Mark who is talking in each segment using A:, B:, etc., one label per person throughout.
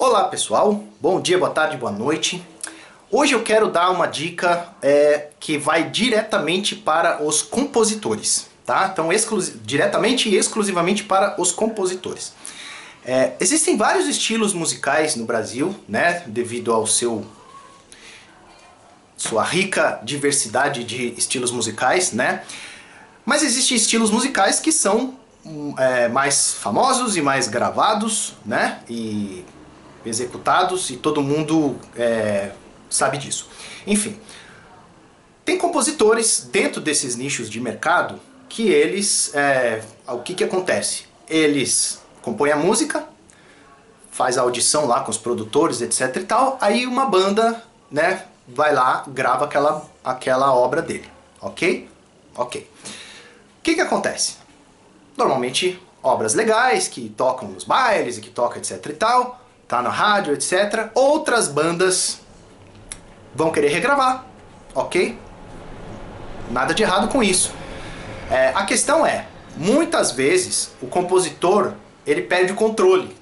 A: Olá pessoal, bom dia, boa tarde, boa noite. Hoje eu quero dar uma dica é, que vai diretamente para os compositores, tá? Então diretamente e exclusivamente para os compositores. É, existem vários estilos musicais no Brasil, né? Devido ao seu sua rica diversidade de estilos musicais, né? Mas existem estilos musicais que são é, mais famosos e mais gravados, né? E executados e todo mundo é, sabe disso. Enfim, tem compositores dentro desses nichos de mercado que eles, é, o que que acontece? Eles compõem a música, faz a audição lá com os produtores, etc e tal, aí uma banda, né, vai lá, grava aquela, aquela obra dele, ok? Ok. O que que acontece? Normalmente obras legais, que tocam nos bailes e que tocam etc e tal, tá na rádio, etc. Outras bandas vão querer regravar, ok? Nada de errado com isso. É, a questão é, muitas vezes o compositor ele perde o controle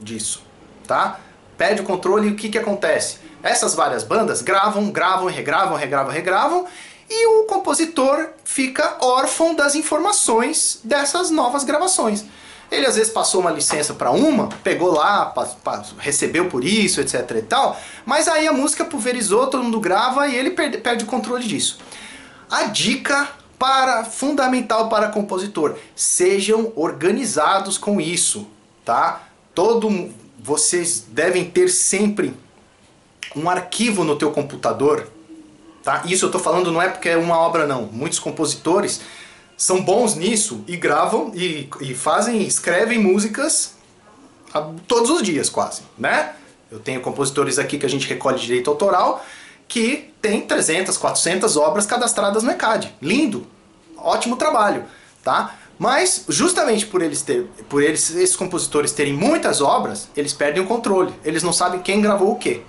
A: disso, tá? Perde o controle e o que que acontece? Essas várias bandas gravam, gravam, regravam, regravam, regravam e o compositor fica órfão das informações dessas novas gravações. Ele às vezes passou uma licença para uma, pegou lá, recebeu por isso, etc e tal, mas aí a música pulverizou, todo mundo grava e ele perde, perde o controle disso. A dica para fundamental para compositor, sejam organizados com isso, tá? Todo vocês devem ter sempre um arquivo no teu computador, tá? Isso eu estou falando não é porque é uma obra não. Muitos compositores são bons nisso e gravam e, e fazem, escrevem músicas todos os dias quase, né? Eu tenho compositores aqui que a gente recolhe direito autoral que tem 300, 400 obras cadastradas no ECAD. Lindo, ótimo trabalho, tá? Mas justamente por eles ter, por eles esses compositores terem muitas obras, eles perdem o controle. Eles não sabem quem gravou o quê.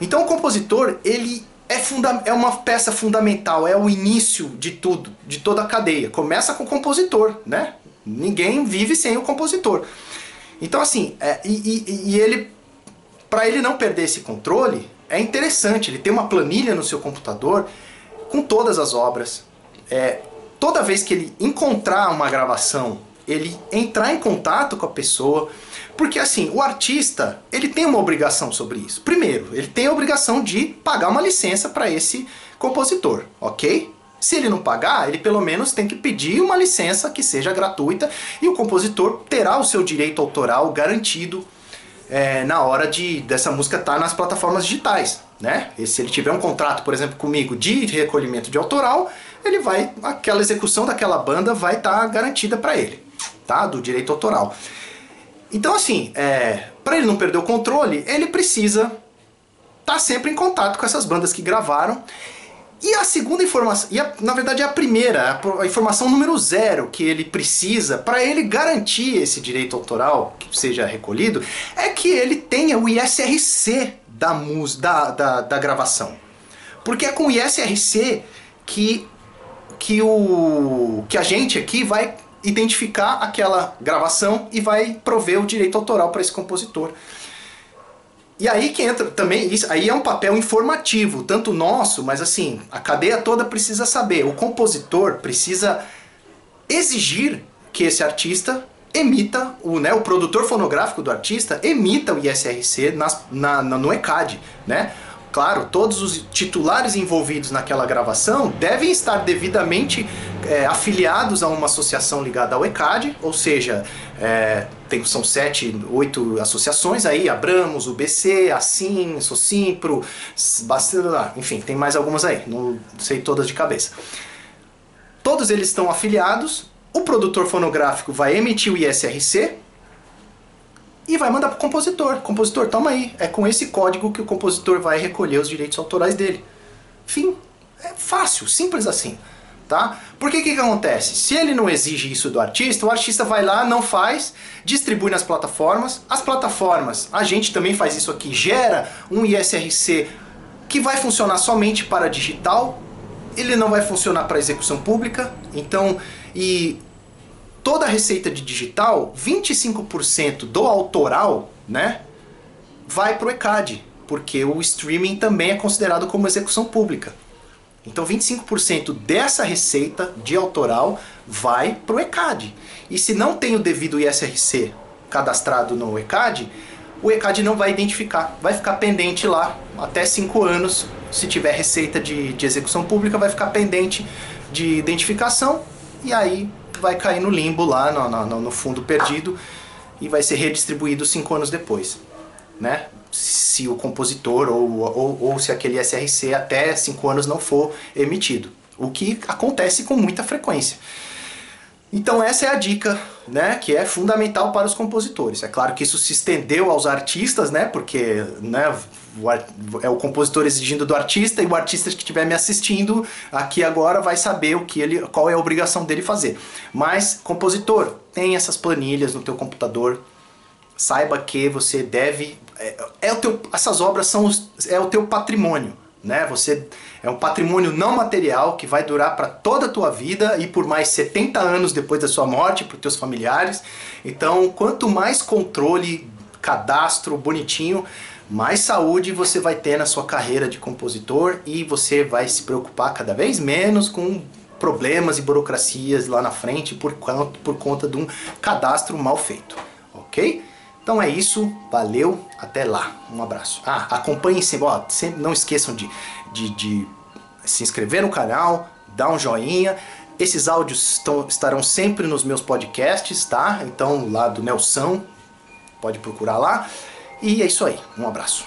A: Então o compositor, ele é, é uma peça fundamental, é o início de tudo, de toda a cadeia. Começa com o compositor, né? Ninguém vive sem o compositor. Então assim, é, e, e, e ele, para ele não perder esse controle, é interessante, ele tem uma planilha no seu computador com todas as obras. É, toda vez que ele encontrar uma gravação, ele entrar em contato com a pessoa, porque assim, o artista, ele tem uma obrigação sobre isso. Primeiro, ele tem a obrigação de pagar uma licença para esse compositor, ok? Se ele não pagar, ele pelo menos tem que pedir uma licença que seja gratuita e o compositor terá o seu direito autoral garantido é, na hora de dessa música estar tá nas plataformas digitais, né? E se ele tiver um contrato, por exemplo, comigo de recolhimento de autoral, ele vai aquela execução daquela banda vai estar tá garantida para ele, tá? Do direito autoral. Então, assim, é, para ele não perder o controle, ele precisa estar tá sempre em contato com essas bandas que gravaram. E a segunda informação, e a, na verdade é a primeira, a, a informação número zero que ele precisa para ele garantir esse direito autoral que seja recolhido, é que ele tenha o ISRC da, mus, da, da, da gravação. Porque é com o ISRC que, que, o, que a gente aqui vai identificar aquela gravação e vai prover o direito autoral para esse compositor. E aí que entra também, isso aí é um papel informativo, tanto nosso, mas assim, a cadeia toda precisa saber. O compositor precisa exigir que esse artista emita, o, né, o produtor fonográfico do artista emita o ISRC nas, na, na, no ECAD, né? Claro, todos os titulares envolvidos naquela gravação devem estar devidamente é, afiliados a uma associação ligada ao ECAD, ou seja, é, tem, são sete, oito associações aí, Abramos, UBC, Assim, Socimpro, enfim, tem mais algumas aí, não sei todas de cabeça. Todos eles estão afiliados, o produtor fonográfico vai emitir o ISRC, e vai mandar para o compositor. Compositor, toma aí. É com esse código que o compositor vai recolher os direitos autorais dele. Fim. É fácil, simples assim. Tá? Porque o que, que acontece? Se ele não exige isso do artista, o artista vai lá, não faz, distribui nas plataformas. As plataformas, a gente também faz isso aqui, gera um ISRC que vai funcionar somente para digital, ele não vai funcionar para execução pública. Então, e toda a receita de digital, 25% do autoral, né? vai para o ECAD, porque o streaming também é considerado como execução pública. Então 25% dessa receita de autoral vai para o ECAD. E se não tem o devido ISRC cadastrado no ECAD, o ECAD não vai identificar, vai ficar pendente lá até 5 anos. Se tiver receita de, de execução pública, vai ficar pendente de identificação e aí vai cair no limbo lá no, no, no fundo perdido e vai ser redistribuído 5 anos depois. Né? Se o compositor ou, ou, ou se aquele SRC até 5 anos não for emitido. O que acontece com muita frequência. Então essa é a dica, né, que é fundamental para os compositores. É claro que isso se estendeu aos artistas, né, porque né, é o compositor exigindo do artista e o artista que estiver me assistindo aqui agora vai saber o que ele, qual é a obrigação dele fazer. Mas compositor, tem essas planilhas no teu computador. Saiba que você deve é, é o teu, essas obras são os, é o teu patrimônio né? Você é um patrimônio não material que vai durar para toda a tua vida e por mais 70 anos depois da sua morte para os teus familiares. Então, quanto mais controle, cadastro bonitinho, mais saúde você vai ter na sua carreira de compositor e você vai se preocupar cada vez menos com problemas e burocracias lá na frente por, por conta de um cadastro mal feito, ok? Então é isso, valeu, até lá, um abraço. Ah, acompanhem sempre, ó, sempre não esqueçam de, de, de se inscrever no canal, dar um joinha. Esses áudios estão, estarão sempre nos meus podcasts, tá? Então lá do Nelson, pode procurar lá. E é isso aí, um abraço.